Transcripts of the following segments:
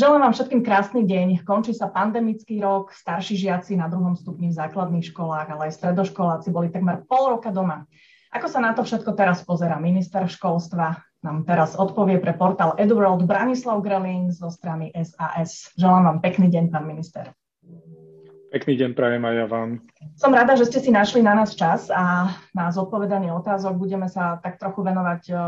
Želám vám všetkým krásny deň. Končí sa pandemický rok, starší žiaci na druhom stupni v základných školách, ale aj stredoškoláci boli takmer pol roka doma. Ako sa na to všetko teraz pozera minister školstva? Nám teraz odpovie pre portál EduWorld Branislav Greling zo strany SAS. Želám vám pekný deň, pán minister. Pekný deň prajem aj ja vám. Som rada, že ste si našli na nás čas a na zodpovedanie otázok budeme sa tak trochu venovať um,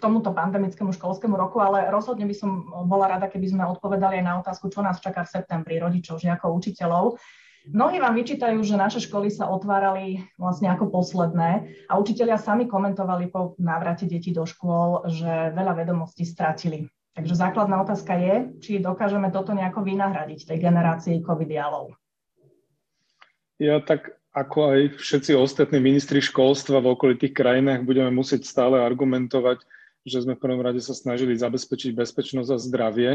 tomuto pandemickému školskému roku, ale rozhodne by som bola rada, keby sme odpovedali aj na otázku, čo nás čaká v septembri, rodičov, žiakov, učiteľov. Mnohí vám vyčítajú, že naše školy sa otvárali vlastne ako posledné a učitelia sami komentovali po návrate detí do škôl, že veľa vedomostí stratili. Takže základná otázka je, či dokážeme toto nejako vynahradiť tej generácii covidialov. Ja tak ako aj všetci ostatní ministri školstva v okolitých krajinách budeme musieť stále argumentovať, že sme v prvom rade sa snažili zabezpečiť bezpečnosť a zdravie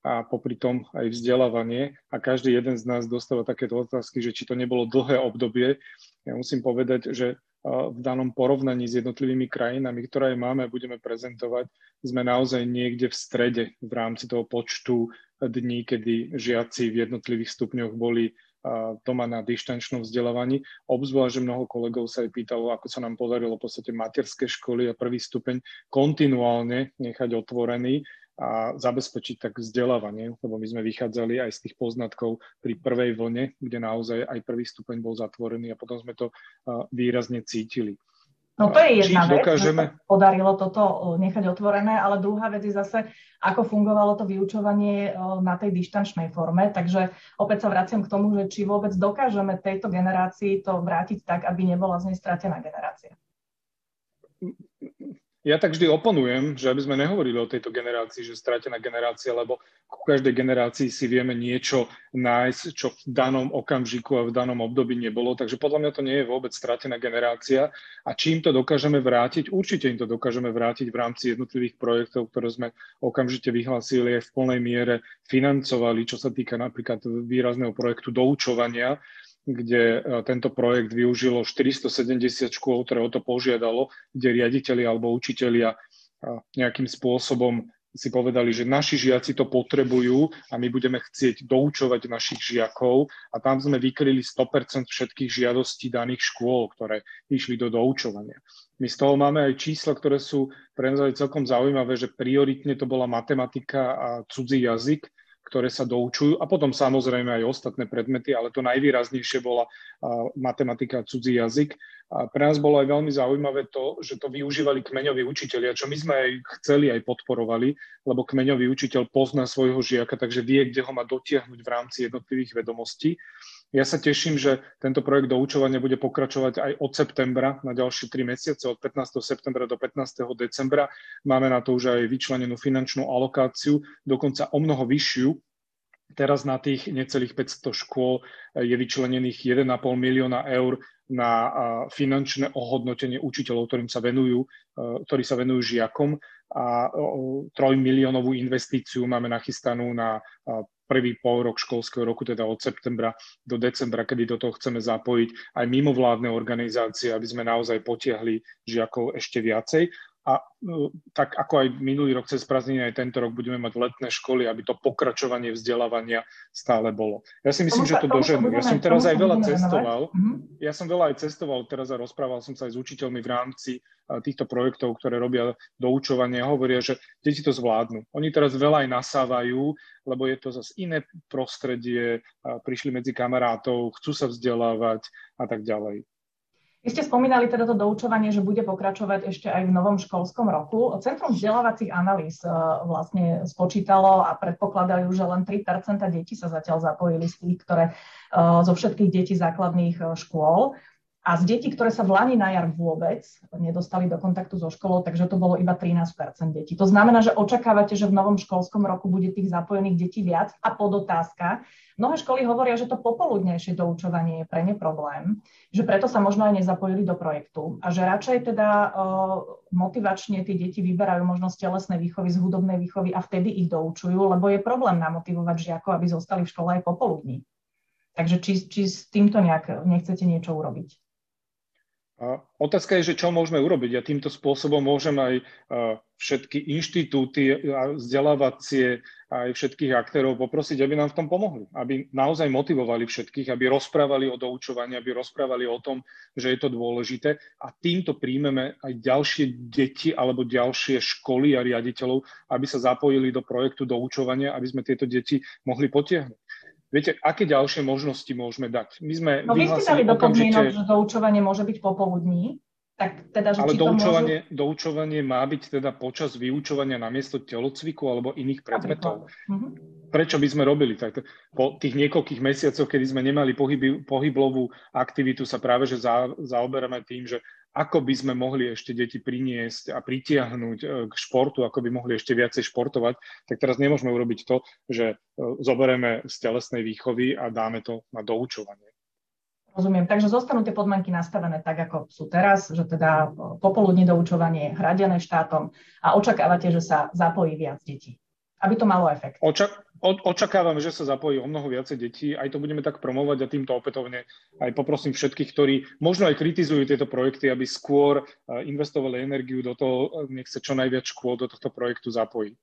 a popri tom aj vzdelávanie. A každý jeden z nás dostáva takéto otázky, že či to nebolo dlhé obdobie. Ja musím povedať, že v danom porovnaní s jednotlivými krajinami, ktoré máme, budeme prezentovať, sme naozaj niekde v strede v rámci toho počtu dní, kedy žiaci v jednotlivých stupňoch boli doma na dištančnom vzdelávaní. Obzvlášť, že mnoho kolegov sa aj pýtalo, ako sa nám podarilo v podstate materské školy a prvý stupeň kontinuálne nechať otvorený a zabezpečiť tak vzdelávanie, lebo my sme vychádzali aj z tých poznatkov pri prvej vlne, kde naozaj aj prvý stupeň bol zatvorený a potom sme to výrazne cítili. No to je jedna vec, dokážeme... že podarilo toto nechať otvorené, ale druhá vec je zase, ako fungovalo to vyučovanie na tej dištančnej forme. Takže opäť sa vraciam k tomu, že či vôbec dokážeme tejto generácii to vrátiť tak, aby nebola z nej stratená generácia. Ja tak vždy oponujem, že aby sme nehovorili o tejto generácii, že stratená generácia, lebo ku každej generácii si vieme niečo nájsť, čo v danom okamžiku a v danom období nebolo. Takže podľa mňa to nie je vôbec stratená generácia. A čím to dokážeme vrátiť? Určite im to dokážeme vrátiť v rámci jednotlivých projektov, ktoré sme okamžite vyhlásili aj v plnej miere financovali, čo sa týka napríklad výrazného projektu doučovania, kde e, tento projekt využilo 470 škôl, ktoré o to požiadalo, kde riaditeľi alebo učitelia e, nejakým spôsobom si povedali, že naši žiaci to potrebujú a my budeme chcieť doučovať našich žiakov a tam sme vykryli 100% všetkých žiadostí daných škôl, ktoré išli do doučovania. My z toho máme aj čísla, ktoré sú pre nás celkom zaujímavé, že prioritne to bola matematika a cudzí jazyk, ktoré sa doučujú a potom samozrejme aj ostatné predmety, ale to najvýraznejšie bola matematika a cudzí jazyk. A pre nás bolo aj veľmi zaujímavé to, že to využívali kmeňoví učiteľia, čo my sme aj chceli, aj podporovali, lebo kmeňový učiteľ pozná svojho žiaka, takže vie, kde ho má dotiahnuť v rámci jednotlivých vedomostí. Ja sa teším, že tento projekt doučovania bude pokračovať aj od septembra na ďalšie tri mesiace, od 15. septembra do 15. decembra. Máme na to už aj vyčlenenú finančnú alokáciu, dokonca o mnoho vyššiu. Teraz na tých necelých 500 škôl je vyčlenených 1,5 milióna eur na finančné ohodnotenie učiteľov, ktorým sa venujú, ktorí sa venujú žiakom a trojmiliónovú investíciu máme nachystanú na prvý pol rok školského roku, teda od septembra do decembra, kedy do toho chceme zapojiť aj mimovládne organizácie, aby sme naozaj potiahli žiakov ešte viacej. A e, tak ako aj minulý rok cez prázdniny, aj tento rok budeme mať letné školy, aby to pokračovanie vzdelávania stále bolo. Ja si myslím, že to doženú. Ja som teraz aj veľa cestoval. Mhm. Ja som veľa aj cestoval teraz a rozprával som sa aj s učiteľmi v rámci e, týchto projektov, ktoré robia doučovanie a hovoria, že deti to zvládnu. Oni teraz veľa aj nasávajú, lebo je to zase iné prostredie, prišli medzi kamarátov, chcú sa vzdelávať a tak ďalej. Vy ste spomínali teda to doučovanie, že bude pokračovať ešte aj v novom školskom roku. Centrum vzdelávacích analýz e, vlastne spočítalo a predpokladajú, že len 3% detí sa zatiaľ zapojili z tých, ktoré e, zo všetkých detí základných e, škôl. A z detí, ktoré sa v Lani na jar vôbec nedostali do kontaktu so školou, takže to bolo iba 13% detí. To znamená, že očakávate, že v novom školskom roku bude tých zapojených detí viac. A podotázka, mnohé školy hovoria, že to popoludnejšie doučovanie je pre ne problém, že preto sa možno aj nezapojili do projektu a že radšej teda motivačne tie deti vyberajú možnosť telesnej výchovy z hudobnej výchovy a vtedy ich doučujú, lebo je problém namotivovať žiakov, aby zostali v škole aj popoludní. Takže či, či s týmto nejak nechcete niečo urobiť? A otázka je, že čo môžeme urobiť. Ja týmto spôsobom môžem aj všetky inštitúty vzdelávacie, aj všetkých aktérov poprosiť, aby nám v tom pomohli. Aby naozaj motivovali všetkých, aby rozprávali o doučovaní, aby rozprávali o tom, že je to dôležité. A týmto príjmeme aj ďalšie deti alebo ďalšie školy a riaditeľov, aby sa zapojili do projektu doučovania, aby sme tieto deti mohli potiahnuť. Viete, aké ďalšie možnosti môžeme dať? My sme no vy ste dali do podmienok, že doučovanie môže byť popoludní, tak teda, že Ale doučovanie, môžu... doučovanie má byť teda počas vyučovania namiesto telocviku alebo iných predmetov. Uh-huh. Prečo by sme robili tak? Po tých niekoľkých mesiacoch, kedy sme nemali pohyby, pohyblovú aktivitu, sa práve že za, zaoberáme tým, že ako by sme mohli ešte deti priniesť a pritiahnuť e, k športu, ako by mohli ešte viacej športovať, tak teraz nemôžeme urobiť to, že e, zoberieme z telesnej výchovy a dáme to na doučovanie. Rozumiem. Takže zostanú tie podmienky nastavené tak, ako sú teraz, že teda e, popoludní doučovanie hradené štátom a očakávate, že sa zapojí viac detí, aby to malo efekt. Očak- očakávame, že sa zapojí o mnoho viacej detí, aj to budeme tak promovať a týmto opätovne aj poprosím všetkých, ktorí možno aj kritizujú tieto projekty, aby skôr eh, investovali energiu do toho, nech sa čo najviac škôl do tohto projektu zapojí.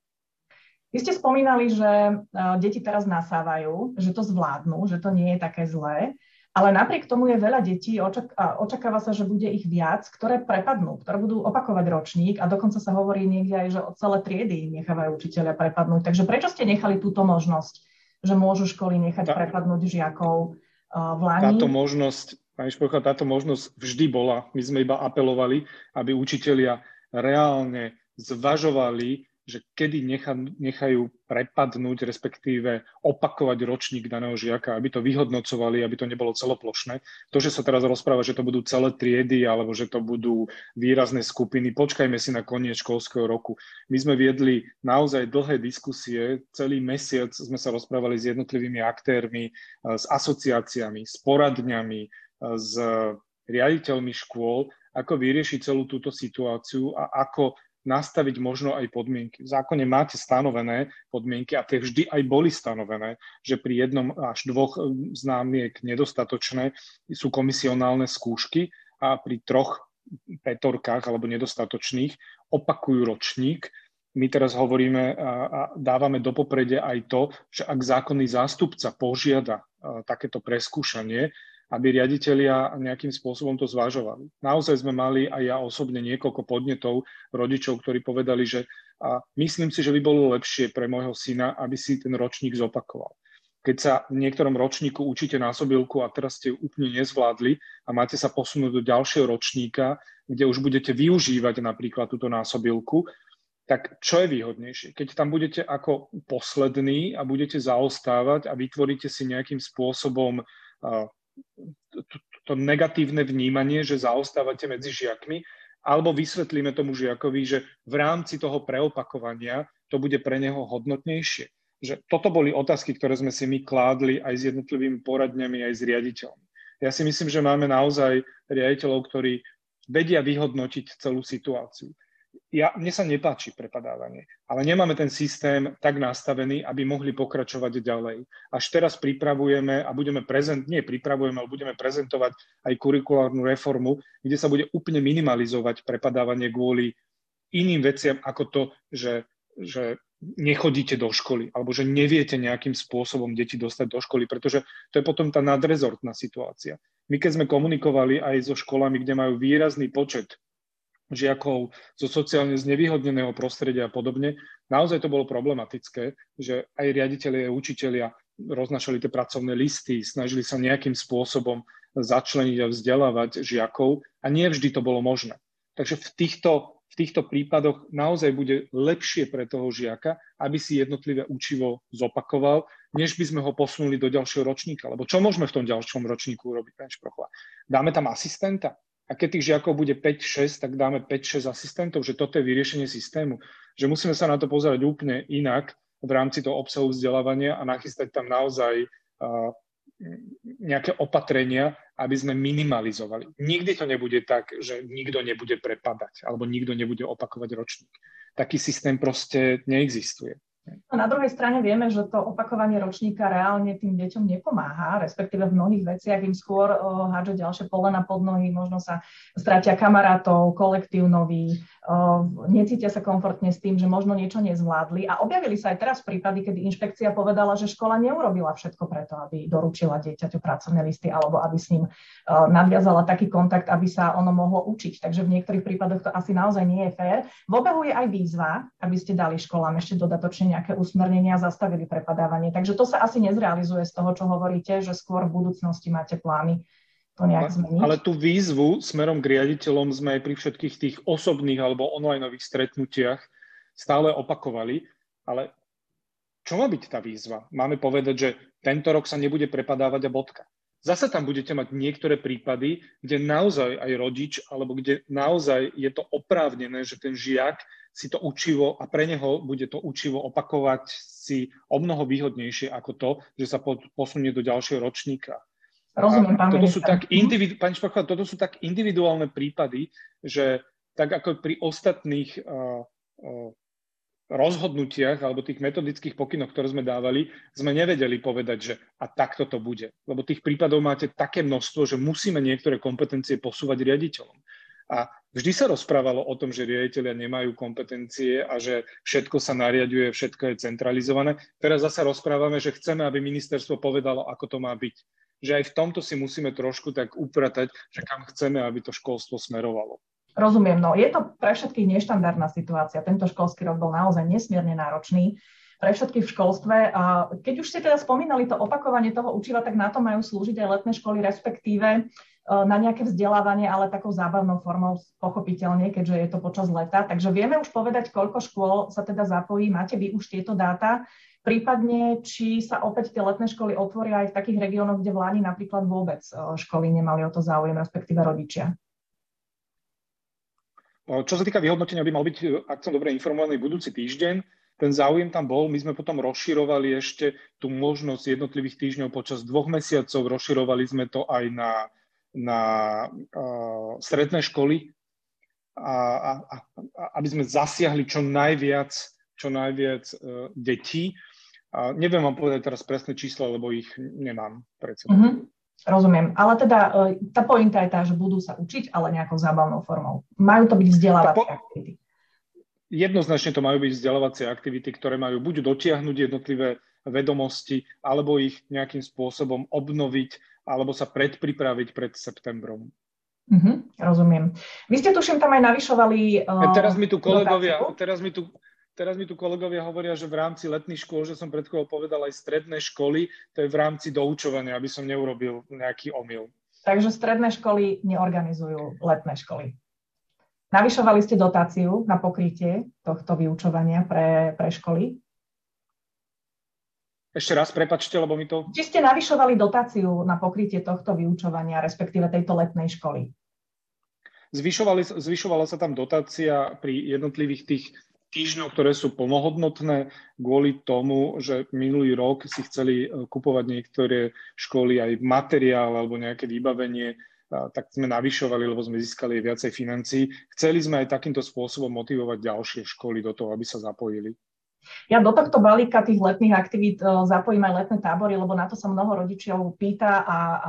Vy ste spomínali, že eh, deti teraz nasávajú, že to zvládnu, že to nie je také zlé. Ale napriek tomu je veľa detí, očakáva sa, že bude ich viac, ktoré prepadnú, ktoré budú opakovať ročník a dokonca sa hovorí niekde aj, že od celé triedy nechávajú učiteľia prepadnúť. Takže prečo ste nechali túto možnosť, že môžu školy nechať tá, prepadnúť žiakov uh, v Lani? Táto možnosť, pani Špocha, táto možnosť vždy bola. My sme iba apelovali, aby učitelia reálne zvažovali že kedy necha, nechajú prepadnúť, respektíve opakovať ročník daného žiaka, aby to vyhodnocovali, aby to nebolo celoplošné. To, že sa teraz rozpráva, že to budú celé triedy alebo že to budú výrazné skupiny, počkajme si na koniec školského roku. My sme viedli naozaj dlhé diskusie, celý mesiac sme sa rozprávali s jednotlivými aktérmi, s asociáciami, s poradňami, s riaditeľmi škôl, ako vyriešiť celú túto situáciu a ako nastaviť možno aj podmienky. V zákone máte stanovené podmienky a tie vždy aj boli stanovené, že pri jednom až dvoch hm, známiek nedostatočné sú komisionálne skúšky a pri troch petorkách alebo nedostatočných opakujú ročník. My teraz hovoríme a dávame do popredia aj to, že ak zákonný zástupca požiada takéto preskúšanie, aby riaditeľia nejakým spôsobom to zvažovali. Naozaj sme mali aj ja osobne niekoľko podnetov rodičov, ktorí povedali, že a myslím si, že by bolo lepšie pre môjho syna, aby si ten ročník zopakoval. Keď sa v niektorom ročníku učíte násobilku a teraz ste ju úplne nezvládli a máte sa posunúť do ďalšieho ročníka, kde už budete využívať napríklad túto násobilku, tak čo je výhodnejšie? Keď tam budete ako posledný a budete zaostávať a vytvoríte si nejakým spôsobom to negatívne vnímanie, že zaostávate medzi žiakmi, alebo vysvetlíme tomu žiakovi, že v rámci toho preopakovania to bude pre neho hodnotnejšie. Že toto boli otázky, ktoré sme si my kládli aj s jednotlivými poradňami, aj s riaditeľmi. Ja si myslím, že máme naozaj riaditeľov, ktorí vedia vyhodnotiť celú situáciu ja, mne sa nepáči prepadávanie, ale nemáme ten systém tak nastavený, aby mohli pokračovať ďalej. Až teraz pripravujeme a budeme prezent, nie pripravujeme, ale budeme prezentovať aj kurikulárnu reformu, kde sa bude úplne minimalizovať prepadávanie kvôli iným veciam ako to, že, že nechodíte do školy alebo že neviete nejakým spôsobom deti dostať do školy, pretože to je potom tá nadrezortná situácia. My keď sme komunikovali aj so školami, kde majú výrazný počet žiakov zo sociálne znevýhodneného prostredia a podobne. Naozaj to bolo problematické, že aj riaditeľi a učiteľia roznašali tie pracovné listy, snažili sa nejakým spôsobom začleniť a vzdelávať žiakov a nie vždy to bolo možné. Takže v týchto, v týchto prípadoch naozaj bude lepšie pre toho žiaka, aby si jednotlivé učivo zopakoval, než by sme ho posunuli do ďalšieho ročníka. Lebo čo môžeme v tom ďalšom ročníku urobiť, Dáme tam asistenta, a keď tých žiakov bude 5-6, tak dáme 5-6 asistentov, že toto je vyriešenie systému. Že musíme sa na to pozerať úplne inak v rámci toho obsahu vzdelávania a nachystať tam naozaj uh, nejaké opatrenia, aby sme minimalizovali. Nikdy to nebude tak, že nikto nebude prepadať alebo nikto nebude opakovať ročník. Taký systém proste neexistuje. Na druhej strane vieme, že to opakovanie ročníka reálne tým deťom nepomáha, respektíve v mnohých veciach im skôr hádže ďalšie polena pod nohy, možno sa stratia kamarátov, kolektív nový, necítia sa komfortne s tým, že možno niečo nezvládli. A objavili sa aj teraz prípady, kedy inšpekcia povedala, že škola neurobila všetko preto, aby doručila dieťaťu pracovné listy alebo aby s ním nadviazala taký kontakt, aby sa ono mohlo učiť. Takže v niektorých prípadoch to asi naozaj nie je fér. V obehu je aj výzva, aby ste dali školám ešte dodatočne nejaké usmernenia, zastavili prepadávanie. Takže to sa asi nezrealizuje z toho, čo hovoríte, že skôr v budúcnosti máte plány to nejak zmeniť. Ale tú výzvu smerom k riaditeľom sme aj pri všetkých tých osobných alebo onlineových stretnutiach stále opakovali, ale čo má byť tá výzva? Máme povedať, že tento rok sa nebude prepadávať a bodka. Zase tam budete mať niektoré prípady, kde naozaj aj rodič, alebo kde naozaj je to oprávnené, že ten žiak si to učivo a pre neho bude to učivo opakovať si o mnoho výhodnejšie ako to, že sa posunie do ďalšieho ročníka. Rozumiem, pán toto sú, tak individu- pani Špachla, toto sú tak individuálne prípady, že tak ako pri ostatných uh, uh, rozhodnutiach alebo tých metodických pokynoch, ktoré sme dávali, sme nevedeli povedať, že a takto to bude. Lebo tých prípadov máte také množstvo, že musíme niektoré kompetencie posúvať riaditeľom. A vždy sa rozprávalo o tom, že riaditeľia nemajú kompetencie a že všetko sa nariaduje, všetko je centralizované. Teraz zase rozprávame, že chceme, aby ministerstvo povedalo, ako to má byť. Že aj v tomto si musíme trošku tak upratať, že kam chceme, aby to školstvo smerovalo. Rozumiem, no je to pre všetkých neštandardná situácia. Tento školský rok bol naozaj nesmierne náročný pre všetkých v školstve. A keď už ste teda spomínali to opakovanie toho učiva, tak na to majú slúžiť aj letné školy, respektíve na nejaké vzdelávanie, ale takou zábavnou formou, pochopiteľne, keďže je to počas leta. Takže vieme už povedať, koľko škôl sa teda zapojí. Máte vy už tieto dáta? Prípadne, či sa opäť tie letné školy otvoria aj v takých regiónoch, kde v napríklad vôbec e, školy nemali o to záujem, respektíve rodičia. Čo sa týka vyhodnotenia, by mal byť, ak som dobre informovaný, budúci týždeň. Ten záujem tam bol, my sme potom rozširovali ešte tú možnosť jednotlivých týždňov počas dvoch mesiacov, rozširovali sme to aj na, na uh, stredné školy, a, a, a, aby sme zasiahli čo najviac, čo najviac uh, detí. A neviem vám povedať teraz presné čísla, lebo ich nemám pred sebou. Mm-hmm. Rozumiem. Ale teda e, tá pointa je tá, že budú sa učiť, ale nejakou zábavnou formou. Majú to byť vzdelávacie po... aktivity. Jednoznačne to majú byť vzdelávacie aktivity, ktoré majú buď dotiahnuť jednotlivé vedomosti, alebo ich nejakým spôsobom obnoviť, alebo sa predpripraviť pred septembrom. Mm-hmm, rozumiem. Vy ste tuším tam aj navyšovali... Uh, teraz mi tu kolegovia, teraz mi tu, teraz mi tu kolegovia hovoria, že v rámci letných škôl, že som pred chvíľou povedal aj stredné školy, to je v rámci doučovania, aby som neurobil nejaký omyl. Takže stredné školy neorganizujú letné školy. Navyšovali ste dotáciu na pokrytie tohto vyučovania pre, pre školy? Ešte raz, prepačte, lebo mi to... Či ste navyšovali dotáciu na pokrytie tohto vyučovania, respektíve tejto letnej školy? zvyšovala sa tam dotácia pri jednotlivých tých týždňov, ktoré sú plnohodnotné kvôli tomu, že minulý rok si chceli e, kupovať niektoré školy aj materiál alebo nejaké vybavenie, tak sme navyšovali, lebo sme získali viacej financií. Chceli sme aj takýmto spôsobom motivovať ďalšie školy do toho, aby sa zapojili. Ja do tohto balíka tých letných aktivít e, zapojím aj letné tábory, lebo na to sa mnoho rodičov pýta a, a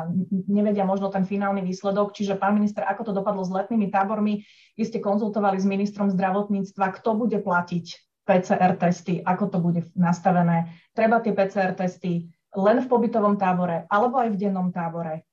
nevedia možno ten finálny výsledok. Čiže, pán minister, ako to dopadlo s letnými tábormi? Vy ste konzultovali s ministrom zdravotníctva, kto bude platiť PCR testy, ako to bude nastavené. Treba tie PCR testy len v pobytovom tábore alebo aj v dennom tábore?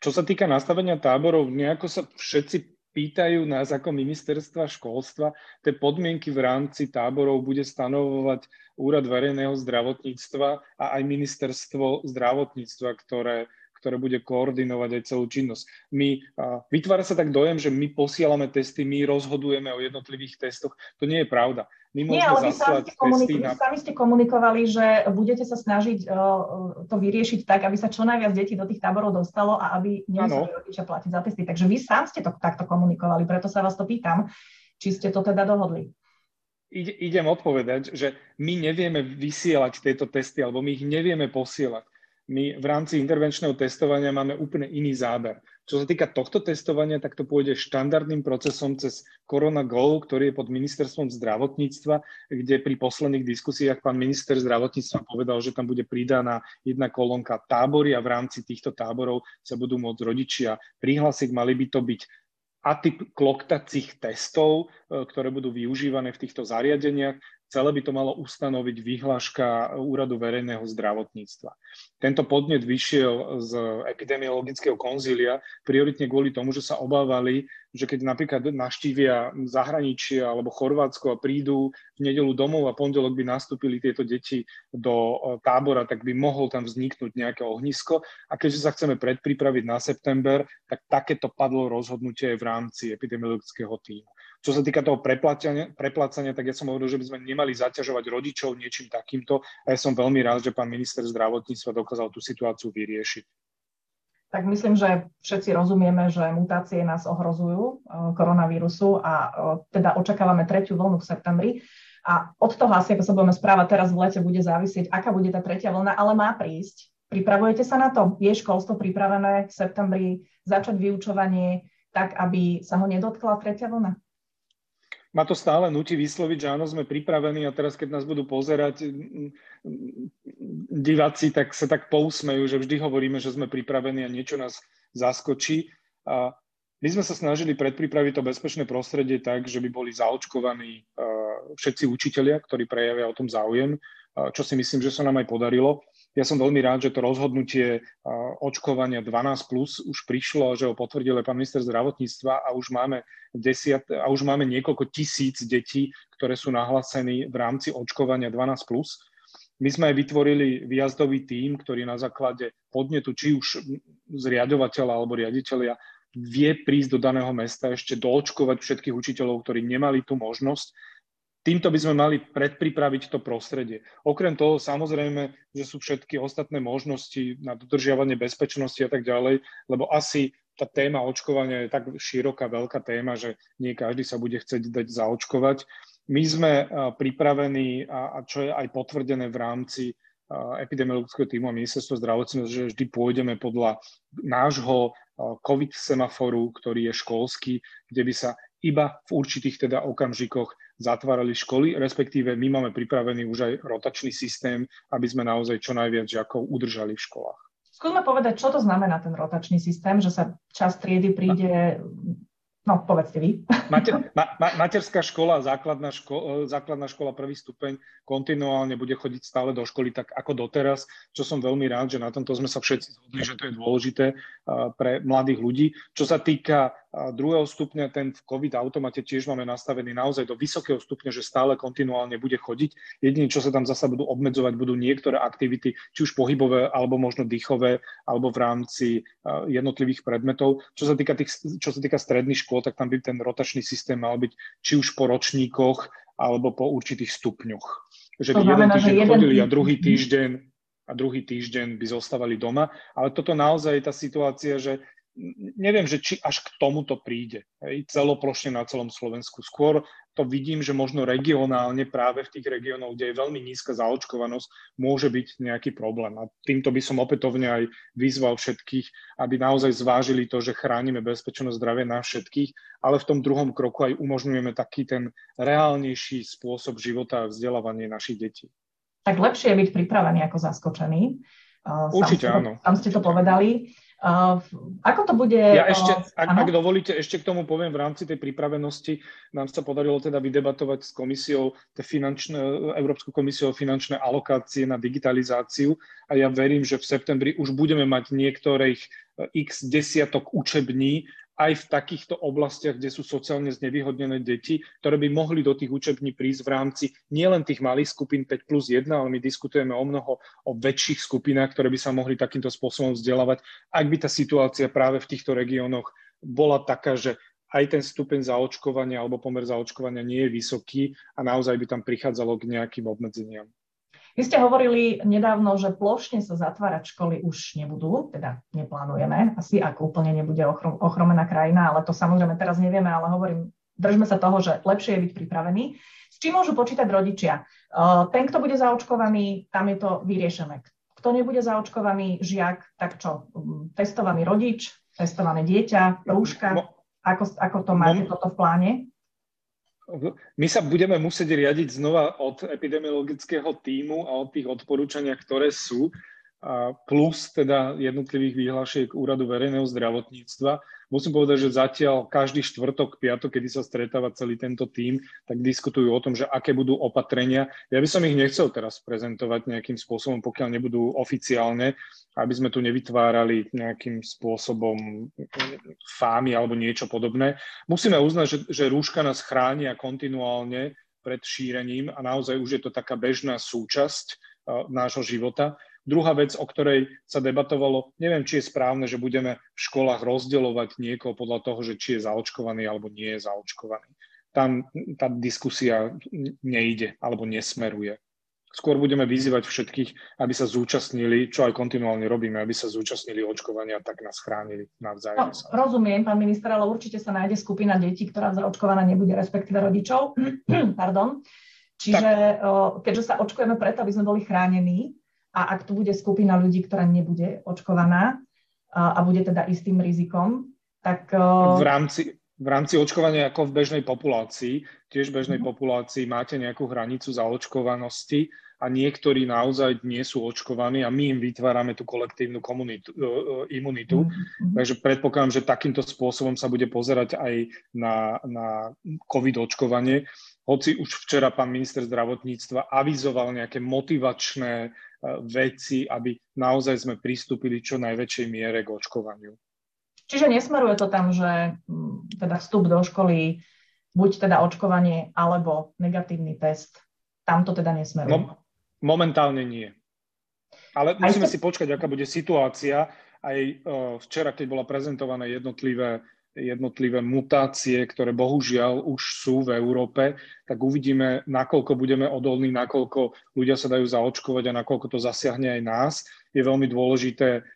Čo sa týka nastavenia táborov, nejako sa všetci pýtajú nás ako ministerstva školstva, tie podmienky v rámci táborov bude stanovovať Úrad verejného zdravotníctva a aj ministerstvo zdravotníctva, ktoré, ktoré bude koordinovať aj celú činnosť. My, vytvára sa tak dojem, že my posielame testy, my rozhodujeme o jednotlivých testoch. To nie je pravda. My Nie, ale vy sami, ste komunik- na... sami ste komunikovali, že budete sa snažiť uh, to vyriešiť tak, aby sa čo najviac detí do tých táborov dostalo a aby nemuseli rodičia platiť za testy. Takže vy sám ste to takto komunikovali, preto sa vás to pýtam, či ste to teda dohodli. Ide, idem odpovedať, že my nevieme vysielať tieto testy, alebo my ich nevieme posielať. My v rámci intervenčného testovania máme úplne iný záber. Čo sa týka tohto testovania, tak to pôjde štandardným procesom cez Corona Go, ktorý je pod ministerstvom zdravotníctva, kde pri posledných diskusiách pán minister zdravotníctva povedal, že tam bude pridaná jedna kolónka tábory a v rámci týchto táborov sa budú môcť rodičia prihlásiť. Mali by to byť atyp kloktacích testov, e, ktoré budú využívané v týchto zariadeniach. Celé by to malo ustanoviť vyhláška Úradu verejného zdravotníctva. Tento podnet vyšiel z epidemiologického konzília prioritne kvôli tomu, že sa obávali, že keď napríklad naštívia zahraničie alebo Chorvátsko a prídu v nedelu domov a pondelok by nastúpili tieto deti do tábora, tak by mohol tam vzniknúť nejaké ohnisko. A keďže sa chceme predpripraviť na september, tak takéto padlo rozhodnutie v rámci epidemiologického týmu. Čo sa týka toho preplácania, preplácania, tak ja som hovoril, že by sme nemali zaťažovať rodičov niečím takýmto a ja som veľmi rád, že pán minister zdravotníctva dokázal tú situáciu vyriešiť. Tak myslím, že všetci rozumieme, že mutácie nás ohrozujú e, koronavírusu a e, teda očakávame tretiu vlnu v septembri. A od toho asi, ako sa budeme správať teraz v lete, bude závisieť, aká bude tá tretia vlna, ale má prísť. Pripravujete sa na to? Je školstvo pripravené v septembri začať vyučovanie tak, aby sa ho nedotkla tretia vlna? Ma to stále nutí vysloviť, že áno, sme pripravení a teraz, keď nás budú pozerať diváci, tak sa tak pousmejú, že vždy hovoríme, že sme pripravení a niečo nás zaskočí. A my sme sa snažili predpripraviť to bezpečné prostredie tak, že by boli zaočkovaní všetci učitelia, ktorí prejavia o tom záujem, čo si myslím, že sa nám aj podarilo. Ja som veľmi rád, že to rozhodnutie očkovania 12 plus už prišlo, že ho potvrdil aj pán minister zdravotníctva a už máme, desiat, a už máme niekoľko tisíc detí, ktoré sú nahlásení v rámci očkovania 12 plus. My sme aj vytvorili výjazdový tím, ktorý na základe podnetu, či už zriadovateľa alebo riaditeľia, vie prísť do daného mesta ešte doočkovať všetkých učiteľov, ktorí nemali tú možnosť týmto by sme mali predpripraviť to prostredie. Okrem toho, samozrejme, že sú všetky ostatné možnosti na dodržiavanie bezpečnosti a tak ďalej, lebo asi tá téma očkovania je tak široká, veľká téma, že nie každý sa bude chcieť dať zaočkovať. My sme pripravení, a čo je aj potvrdené v rámci epidemiologického týmu a ministerstva zdravotníctva, že vždy pôjdeme podľa nášho COVID semaforu, ktorý je školský, kde by sa iba v určitých teda okamžikoch zatvárali školy, respektíve my máme pripravený už aj rotačný systém, aby sme naozaj čo najviac žiakov udržali v školách. Skúsme povedať, čo to znamená ten rotačný systém, že sa čas triedy príde No, povedzte vy. Mater, ma, ma, materská škola, základná, ško, základná škola, prvý stupeň kontinuálne bude chodiť stále do školy tak ako doteraz, čo som veľmi rád, že na tomto sme sa všetci zhodli, že to je dôležité pre mladých ľudí. Čo sa týka druhého stupňa, ten v COVID automate tiež máme nastavený naozaj do vysokého stupňa, že stále kontinuálne bude chodiť. Jediné, čo sa tam zasa budú obmedzovať, budú niektoré aktivity, či už pohybové, alebo možno dýchové, alebo v rámci jednotlivých predmetov. Čo sa týka, tých, čo sa týka stredných škôl, tak tam by ten rotačný systém mal byť či už po ročníkoch, alebo po určitých stupňoch. Že by jeden týždeň chodili a druhý týždeň a druhý týždeň by zostávali doma. Ale toto naozaj je tá situácia, že neviem, že či až k tomuto príde, hej, celoplošne na celom Slovensku. Skôr to vidím, že možno regionálne práve v tých regiónoch, kde je veľmi nízka zaočkovanosť, môže byť nejaký problém. A týmto by som opätovne aj vyzval všetkých, aby naozaj zvážili to, že chránime bezpečnosť zdravie na všetkých, ale v tom druhom kroku aj umožňujeme taký ten reálnejší spôsob života a vzdelávanie našich detí. Tak lepšie je byť pripravený ako zaskočený. Určite tam áno. Tam ste to povedali. Uh, ako to bude? Ja ešte, ak, ak dovolíte, ešte k tomu poviem, v rámci tej pripravenosti nám sa podarilo teda vydebatovať s komisiou, finančné, Európskou komisiou finančné alokácie na digitalizáciu a ja verím, že v septembri už budeme mať niektorých x desiatok učební aj v takýchto oblastiach, kde sú sociálne znevýhodnené deti, ktoré by mohli do tých učební prísť v rámci nielen tých malých skupín 5 plus 1, ale my diskutujeme o mnoho o väčších skupinách, ktoré by sa mohli takýmto spôsobom vzdelávať, ak by tá situácia práve v týchto regiónoch bola taká, že aj ten stupeň zaočkovania alebo pomer zaočkovania nie je vysoký a naozaj by tam prichádzalo k nejakým obmedzeniam. Vy ste hovorili nedávno, že plošne sa zatvárať školy už nebudú, teda neplánujeme, asi ako úplne nebude ochrom, ochromená krajina, ale to samozrejme teraz nevieme, ale hovorím, držme sa toho, že lepšie je byť pripravený. S čím môžu počítať rodičia? Ten, kto bude zaočkovaný, tam je to vyriešené. Kto nebude zaočkovaný žiak, tak čo? Testovaný rodič, testované dieťa, rúška? Ako, ako to máte toto v pláne? My sa budeme musieť riadiť znova od epidemiologického týmu a od tých odporúčania, ktoré sú, plus teda jednotlivých výhlašiek Úradu verejného zdravotníctva. Musím povedať, že zatiaľ každý štvrtok, piatok, kedy sa stretáva celý tento tím, tak diskutujú o tom, že aké budú opatrenia. Ja by som ich nechcel teraz prezentovať nejakým spôsobom, pokiaľ nebudú oficiálne, aby sme tu nevytvárali nejakým spôsobom fámy alebo niečo podobné. Musíme uznať, že, že rúška nás chránia kontinuálne pred šírením a naozaj už je to taká bežná súčasť uh, nášho života. Druhá vec, o ktorej sa debatovalo, neviem, či je správne, že budeme v školách rozdeľovať niekoho podľa toho, že či je zaočkovaný alebo nie je zaočkovaný. Tam tá diskusia nejde alebo nesmeruje. Skôr budeme vyzývať všetkých, aby sa zúčastnili, čo aj kontinuálne robíme, aby sa zúčastnili očkovania, tak nás chránili navzájom. No, rozumiem, pán minister, ale určite sa nájde skupina detí, ktorá zaočkovaná nebude, respektíve rodičov. Pardon. Čiže tak. keďže sa očkujeme preto, aby sme boli chránení, a ak tu bude skupina ľudí, ktorá nebude očkovaná a, bude teda istým rizikom, tak... V rámci, v rámci očkovania ako v bežnej populácii, tiež v bežnej mm. populácii máte nejakú hranicu zaočkovanosti a niektorí naozaj nie sú očkovaní a my im vytvárame tú kolektívnu komunitu, imunitu. Mm-hmm. Takže predpokladám, že takýmto spôsobom sa bude pozerať aj na, na COVID očkovanie. Hoci už včera pán minister zdravotníctva avizoval nejaké motivačné veci, aby naozaj sme pristúpili čo najväčšej miere k očkovaniu. Čiže nesmeruje to tam, že mm, teda vstup do školy, buď teda očkovanie, alebo negatívny test. Tam to teda nesmeruje. Mom- momentálne nie. Ale musíme si počkať, aká bude situácia. Aj včera, keď bola prezentované jednotlivé jednotlivé mutácie, ktoré bohužiaľ už sú v Európe, tak uvidíme, nakoľko budeme odolní, nakoľko ľudia sa dajú zaočkovať a nakoľko to zasiahne aj nás. Je veľmi dôležité,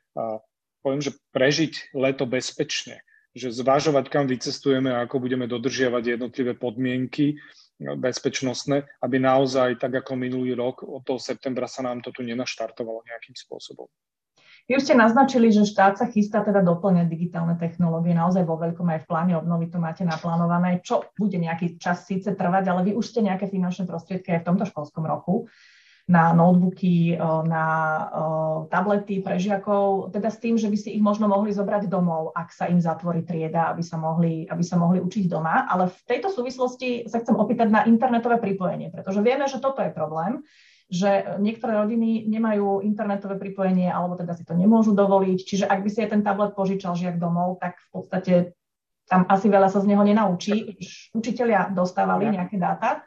poviem, že prežiť leto bezpečne, že zvážovať, kam vycestujeme a ako budeme dodržiavať jednotlivé podmienky no, bezpečnostné, aby naozaj, tak ako minulý rok, od toho septembra sa nám to tu nenaštartovalo nejakým spôsobom. Vy už ste naznačili, že štát sa chystá teda doplňať digitálne technológie, naozaj vo veľkom aj v pláne obnovy to máte naplánované, čo bude nejaký čas síce trvať, ale vy už ste nejaké finančné prostriedky aj v tomto školskom roku na notebooky, na tablety pre žiakov, teda s tým, že by si ich možno mohli zobrať domov, ak sa im zatvorí trieda, aby sa mohli, aby sa mohli učiť doma. Ale v tejto súvislosti sa chcem opýtať na internetové pripojenie, pretože vieme, že toto je problém že niektoré rodiny nemajú internetové pripojenie alebo teda si to nemôžu dovoliť. Čiže ak by si aj ten tablet požičal žiak domov, tak v podstate tam asi veľa sa z neho nenaučí. Učitelia dostávali ja. nejaké dáta,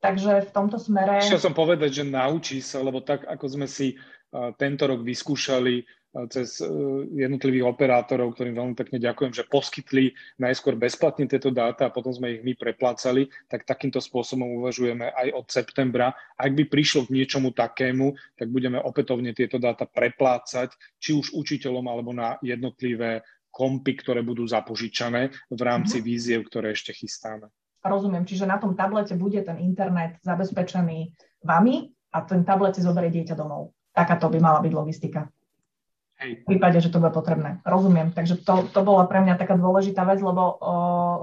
takže v tomto smere... Chcel som povedať, že naučí sa, lebo tak, ako sme si uh, tento rok vyskúšali cez e, jednotlivých operátorov, ktorým veľmi pekne ďakujem, že poskytli najskôr bezplatne tieto dáta a potom sme ich my preplácali, tak takýmto spôsobom uvažujeme aj od septembra. Ak by prišlo k niečomu takému, tak budeme opätovne tieto dáta preplácať, či už učiteľom alebo na jednotlivé kompy, ktoré budú zapožičané v rámci mm-hmm. víziev, ktoré ešte chystáme. Rozumiem, čiže na tom tablete bude ten internet zabezpečený vami a ten tablet si zoberie dieťa domov. Takáto by mala byť logistika. V prípade, že to bude potrebné. Rozumiem. Takže to, to bola pre mňa taká dôležitá vec, lebo o,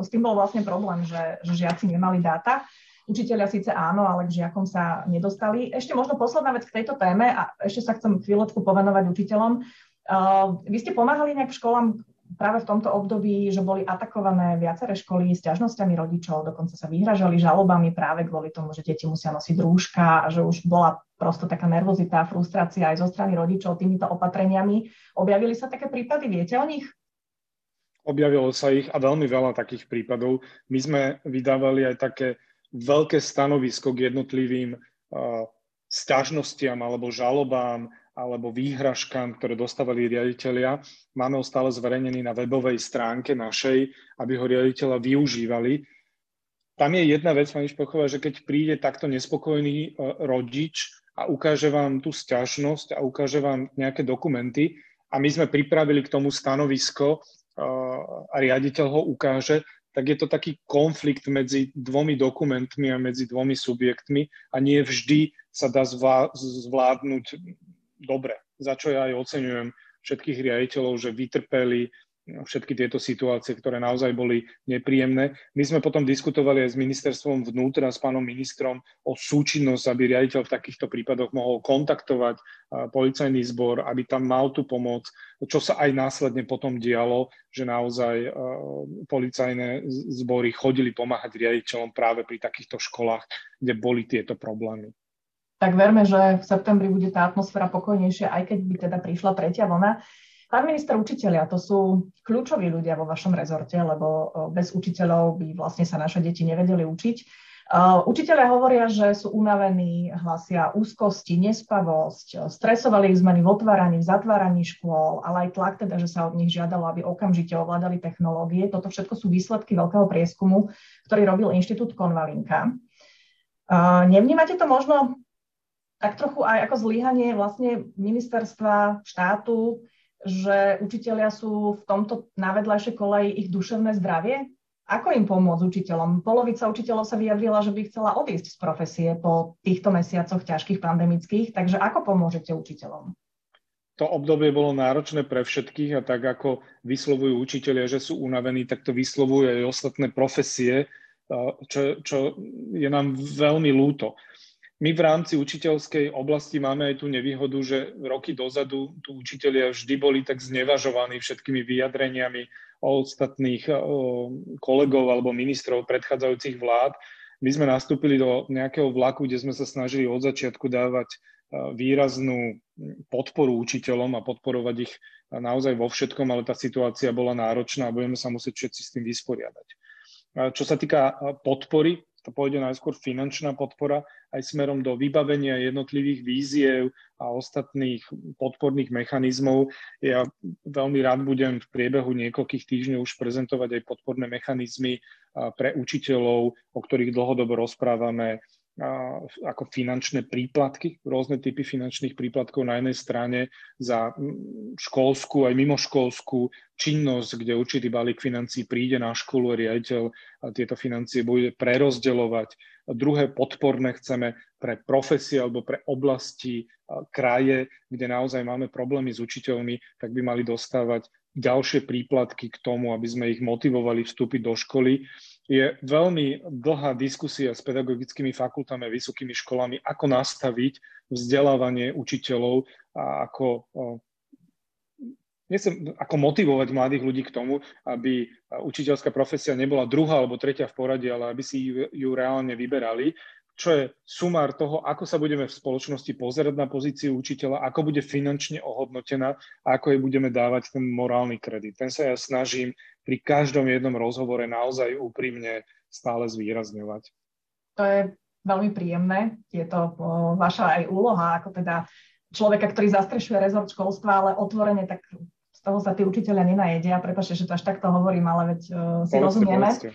s tým bol vlastne problém, že, že žiaci nemali dáta. Učiteľia síce áno, ale k žiakom sa nedostali. Ešte možno posledná vec k tejto téme a ešte sa chcem chvíľočku povenovať učiteľom. Uh, vy ste pomáhali nejak školám práve v tomto období, že boli atakované viaceré školy s ťažnosťami rodičov, dokonca sa vyhražali žalobami práve kvôli tomu, že deti musia nosiť rúška a že už bola prosto taká nervozita, frustrácia aj zo strany rodičov týmito opatreniami. Objavili sa také prípady, viete o nich? Objavilo sa ich a veľmi veľa takých prípadov. My sme vydávali aj také veľké stanovisko k jednotlivým uh, sťažnostiam alebo žalobám alebo výhražkám, ktoré dostávali riaditeľia. Máme ho stále zverejnený na webovej stránke našej, aby ho riaditeľa využívali. Tam je jedna vec, pani Špochová, že keď príde takto nespokojný e, rodič a ukáže vám tú sťažnosť a ukáže vám nejaké dokumenty a my sme pripravili k tomu stanovisko e, a riaditeľ ho ukáže, tak je to taký konflikt medzi dvomi dokumentmi a medzi dvomi subjektmi a nie vždy sa dá zvládnuť dobre, za čo ja aj oceňujem všetkých riaditeľov, že vytrpeli všetky tieto situácie, ktoré naozaj boli nepríjemné. My sme potom diskutovali aj s ministerstvom vnútra, s pánom ministrom o súčinnosť, aby riaditeľ v takýchto prípadoch mohol kontaktovať policajný zbor, aby tam mal tú pomoc, čo sa aj následne potom dialo, že naozaj policajné zbory chodili pomáhať riaditeľom práve pri takýchto školách, kde boli tieto problémy tak verme, že v septembri bude tá atmosféra pokojnejšia, aj keď by teda prišla tretia vlna. Pán minister, učiteľia, to sú kľúčoví ľudia vo vašom rezorte, lebo bez učiteľov by vlastne sa naše deti nevedeli učiť. Uh, učiteľia hovoria, že sú unavení, hlasia úzkosti, nespavosť, stresovali ich zmeny v otváraní, v zatváraní škôl, ale aj tlak teda, že sa od nich žiadalo, aby okamžite ovládali technológie. Toto všetko sú výsledky veľkého prieskumu, ktorý robil Inštitút Konvalinka. Uh, nevnímate to možno tak trochu aj ako zlyhanie vlastne ministerstva, štátu, že učitelia sú v tomto na vedľajšej koleji ich duševné zdravie? Ako im pomôcť učiteľom? Polovica učiteľov sa vyjadrila, že by chcela odísť z profesie po týchto mesiacoch ťažkých pandemických, takže ako pomôžete učiteľom? To obdobie bolo náročné pre všetkých a tak ako vyslovujú učiteľia, že sú unavení, tak to vyslovujú aj ostatné profesie, čo, čo je nám veľmi lúto. My v rámci učiteľskej oblasti máme aj tú nevýhodu, že roky dozadu tu učiteľia vždy boli tak znevažovaní všetkými vyjadreniami o ostatných kolegov alebo ministrov predchádzajúcich vlád. My sme nastúpili do nejakého vlaku, kde sme sa snažili od začiatku dávať výraznú podporu učiteľom a podporovať ich naozaj vo všetkom, ale tá situácia bola náročná a budeme sa musieť všetci s tým vysporiadať. Čo sa týka podpory, to pôjde najskôr finančná podpora aj smerom do vybavenia jednotlivých víziev a ostatných podporných mechanizmov. Ja veľmi rád budem v priebehu niekoľkých týždňov už prezentovať aj podporné mechanizmy pre učiteľov, o ktorých dlhodobo rozprávame ako finančné príplatky, rôzne typy finančných príplatkov na jednej strane za školskú aj mimoškolskú činnosť, kde určitý balík financí príde na školu riaditeľ a tieto financie bude prerozdeľovať. Druhé podporné chceme pre profesie alebo pre oblasti kraje, kde naozaj máme problémy s učiteľmi, tak by mali dostávať ďalšie príplatky k tomu, aby sme ich motivovali vstúpiť do školy je veľmi dlhá diskusia s pedagogickými fakultami a vysokými školami, ako nastaviť vzdelávanie učiteľov a ako, nechcem, ako motivovať mladých ľudí k tomu, aby učiteľská profesia nebola druhá alebo tretia v poradí, ale aby si ju, ju reálne vyberali čo je sumár toho, ako sa budeme v spoločnosti pozerať na pozíciu učiteľa, ako bude finančne ohodnotená a ako jej budeme dávať ten morálny kredit. Ten sa ja snažím pri každom jednom rozhovore naozaj úprimne stále zvýrazňovať. To je veľmi príjemné. Je to vaša aj úloha, ako teda človeka, ktorý zastrešuje rezort školstva, ale otvorene tak z toho sa tí učiteľia nenajedia. Prepačte, že to až takto hovorím, ale veď uh, si povedzte, rozumieme. Povedzte.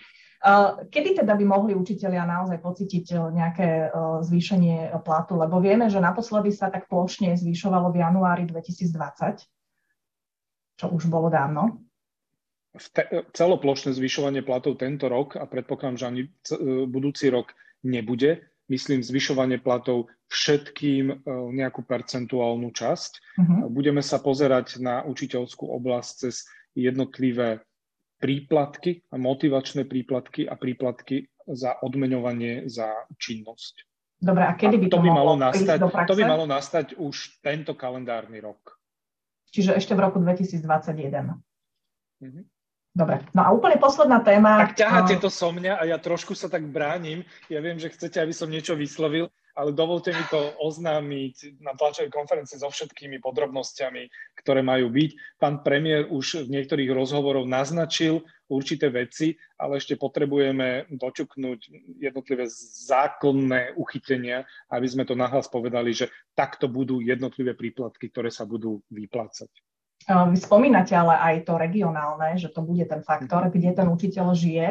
Kedy teda by mohli učiteľia naozaj pocítiť e, nejaké e, zvýšenie platu? Lebo vieme, že naposledy sa tak plošne zvyšovalo v januári 2020, čo už bolo dávno. Te, celoplošné zvyšovanie platov tento rok a predpokladám, že ani budúci rok nebude. Myslím, zvyšovanie platov všetkým nejakú percentuálnu časť. Uh-huh. Budeme sa pozerať na učiteľskú oblasť cez jednotlivé príplatky a motivačné príplatky a príplatky za odmeňovanie za činnosť. Dobre, a kedy by to, to by malo nastať? To by malo nastať už tento kalendárny rok. Čiže ešte v roku 2021. Mm-hmm. Dobre, no a úplne posledná téma. Tak ťaháte to so mňa a ja trošku sa tak bránim. Ja viem, že chcete, aby som niečo vyslovil, ale dovolte mi to oznámiť na tlačovej konferencii so všetkými podrobnosťami, ktoré majú byť. Pán premiér už v niektorých rozhovoroch naznačil určité veci, ale ešte potrebujeme doťuknúť jednotlivé zákonné uchytenia, aby sme to nahlas povedali, že takto budú jednotlivé príplatky, ktoré sa budú vyplácať. Vy spomínate ale aj to regionálne, že to bude ten faktor, kde ten učiteľ žije,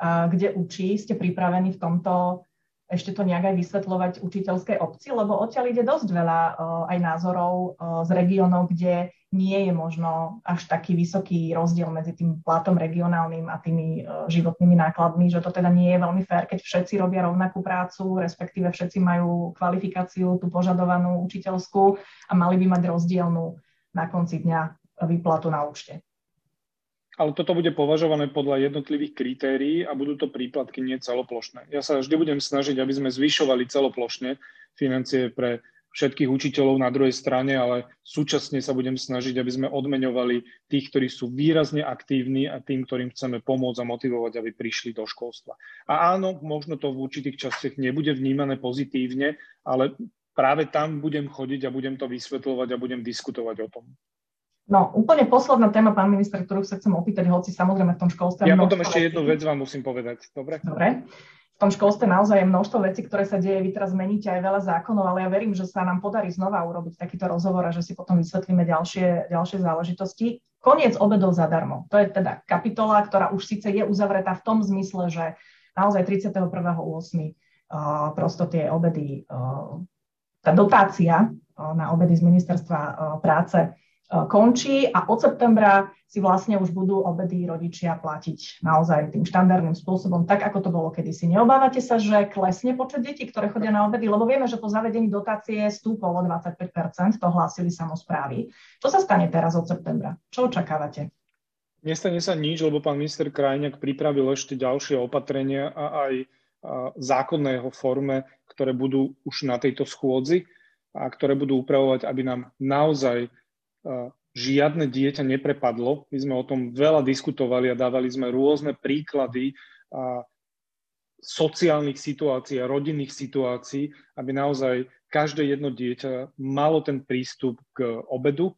kde učí. Ste pripravení v tomto ešte to nejak aj vysvetľovať učiteľskej obci, lebo odtiaľ ide dosť veľa uh, aj názorov uh, z regiónov, kde nie je možno až taký vysoký rozdiel medzi tým platom regionálnym a tými uh, životnými nákladmi, že to teda nie je veľmi fér, keď všetci robia rovnakú prácu, respektíve všetci majú kvalifikáciu, tú požadovanú učiteľskú a mali by mať rozdielnú na konci dňa výplatu na účte. Ale toto bude považované podľa jednotlivých kritérií a budú to príplatky nie celoplošné. Ja sa vždy budem snažiť, aby sme zvyšovali celoplošne financie pre všetkých učiteľov na druhej strane, ale súčasne sa budem snažiť, aby sme odmeňovali tých, ktorí sú výrazne aktívni a tým, ktorým chceme pomôcť a motivovať, aby prišli do školstva. A áno, možno to v určitých častiach nebude vnímané pozitívne, ale práve tam budem chodiť a budem to vysvetľovať a budem diskutovať o tom. No, úplne posledná téma, pán minister, ktorú sa chcem opýtať, hoci samozrejme v tom školstve... Ja potom ešte jednu vec vám musím povedať, dobre? Dobre. V tom školstve naozaj je množstvo vecí, ktoré sa deje, vy teraz zmeníte aj veľa zákonov, ale ja verím, že sa nám podarí znova urobiť takýto rozhovor a že si potom vysvetlíme ďalšie, ďalšie záležitosti. Koniec obedov zadarmo. To je teda kapitola, ktorá už síce je uzavretá v tom zmysle, že naozaj 31.8. Uh, prosto tie obedy, uh, tá dotácia uh, na obedy z ministerstva práce E, končí a od septembra si vlastne už budú obedy rodičia platiť naozaj tým štandardným spôsobom, tak ako to bolo kedysi. Neobávate sa, že klesne počet detí, ktoré chodia na obedy, lebo vieme, že po zavedení dotácie stúpol o 25% to hlásili samozprávy. Čo sa stane teraz od septembra? Čo očakávate? Nestane sa nič, lebo pán minister Krajňák pripravil ešte ďalšie opatrenia a aj zákonného forme, ktoré budú už na tejto schôdzi a ktoré budú upravovať, aby nám naozaj žiadne dieťa neprepadlo. My sme o tom veľa diskutovali a dávali sme rôzne príklady sociálnych situácií a rodinných situácií, aby naozaj každé jedno dieťa malo ten prístup k obedu,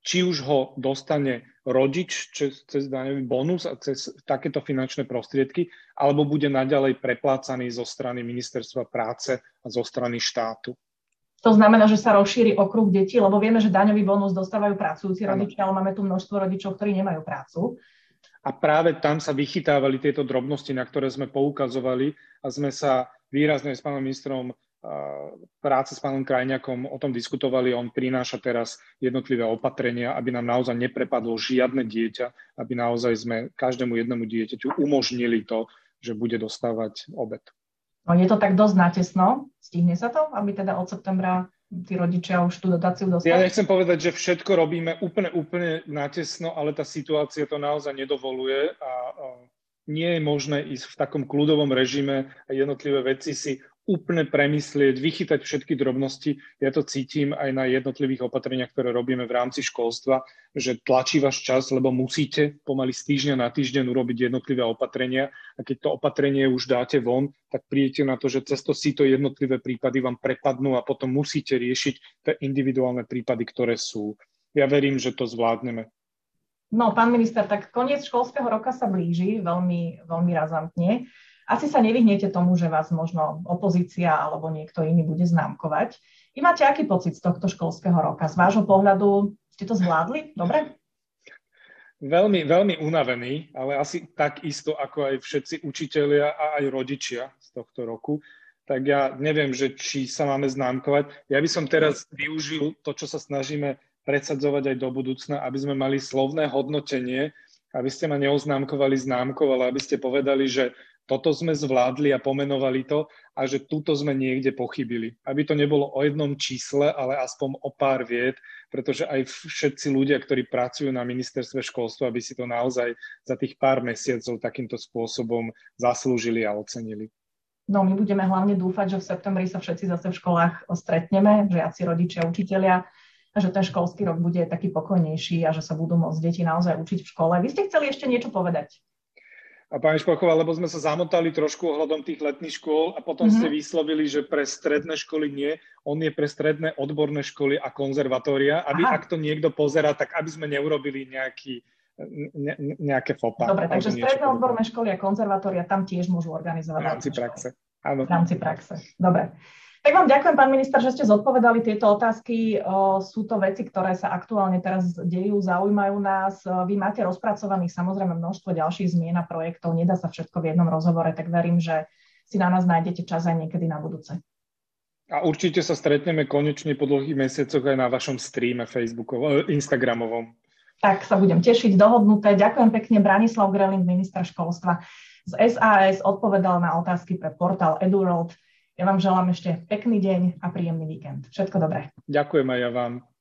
či už ho dostane rodič cez, cez daňový bonus a cez takéto finančné prostriedky, alebo bude naďalej preplácaný zo strany ministerstva práce a zo strany štátu. To znamená, že sa rozšíri okruh detí, lebo vieme, že daňový bonus dostávajú pracujúci rodičia, ale máme tu množstvo rodičov, ktorí nemajú prácu. A práve tam sa vychytávali tieto drobnosti, na ktoré sme poukazovali a sme sa výrazne s pánom ministrom práce s pánom Krajňakom o tom diskutovali. On prináša teraz jednotlivé opatrenia, aby nám naozaj neprepadlo žiadne dieťa, aby naozaj sme každému jednému dieťaťu umožnili to, že bude dostávať obed. No, je to tak dosť natesno. Stihne sa to, aby teda od septembra tí rodičia už tú dotáciu dostali? Ja nechcem povedať, že všetko robíme úplne, úplne natesno, ale tá situácia to naozaj nedovoluje a, a nie je možné ísť v takom kľudovom režime a jednotlivé veci si úplne premyslieť, vychytať všetky drobnosti. Ja to cítim aj na jednotlivých opatreniach, ktoré robíme v rámci školstva, že tlačí váš čas, lebo musíte pomaly z týždňa na týždeň urobiť jednotlivé opatrenia a keď to opatrenie už dáte von, tak prídete na to, že cez to si to jednotlivé prípady vám prepadnú a potom musíte riešiť tie individuálne prípady, ktoré sú. Ja verím, že to zvládneme. No, pán minister, tak koniec školského roka sa blíži veľmi, veľmi razantne asi sa nevyhnete tomu, že vás možno opozícia alebo niekto iný bude známkovať. Vy máte aký pocit z tohto školského roka? Z vášho pohľadu ste to zvládli? Dobre? Veľmi, veľmi unavený, ale asi tak isto ako aj všetci učitelia a aj rodičia z tohto roku. Tak ja neviem, že či sa máme známkovať. Ja by som teraz využil to, čo sa snažíme predsadzovať aj do budúcna, aby sme mali slovné hodnotenie, aby ste ma neoznámkovali známkou, ale aby ste povedali, že toto sme zvládli a pomenovali to a že túto sme niekde pochybili. Aby to nebolo o jednom čísle, ale aspoň o pár vied, pretože aj všetci ľudia, ktorí pracujú na ministerstve školstva, aby si to naozaj za tých pár mesiacov takýmto spôsobom zaslúžili a ocenili. No my budeme hlavne dúfať, že v septembri sa všetci zase v školách stretneme, žiaci, rodičia, učitelia, že ten školský rok bude taký pokojnejší a že sa budú môcť deti naozaj učiť v škole. Vy ste chceli ešte niečo povedať? A pani Špachová, lebo sme sa zamotali trošku ohľadom tých letných škôl a potom mm-hmm. ste vyslovili, že pre stredné školy nie, on je pre stredné odborné školy a konzervatória, aby Aha. ak to niekto pozera, tak aby sme neurobili nejaký, ne, nejaké fopa. Dobre, takže stredné odborné školy a konzervatória tam tiež môžu organizovať. V rámci praxe. Áno. V rámci praxe. Dobre. Tak vám ďakujem, pán minister, že ste zodpovedali tieto otázky. Sú to veci, ktoré sa aktuálne teraz dejú, zaujímajú nás. Vy máte rozpracovaných samozrejme množstvo ďalších zmien a projektov. Nedá sa všetko v jednom rozhovore, tak verím, že si na nás nájdete čas aj niekedy na budúce. A určite sa stretneme konečne po dlhých mesiacoch aj na vašom streame Facebookovom, eh, Instagramovom. Tak sa budem tešiť, dohodnuté. Ďakujem pekne, Branislav Greling, minister školstva z SAS, odpovedal na otázky pre portál EduWorld. Ja vám želám ešte pekný deň a príjemný víkend. Všetko dobré. Ďakujem aj ja vám.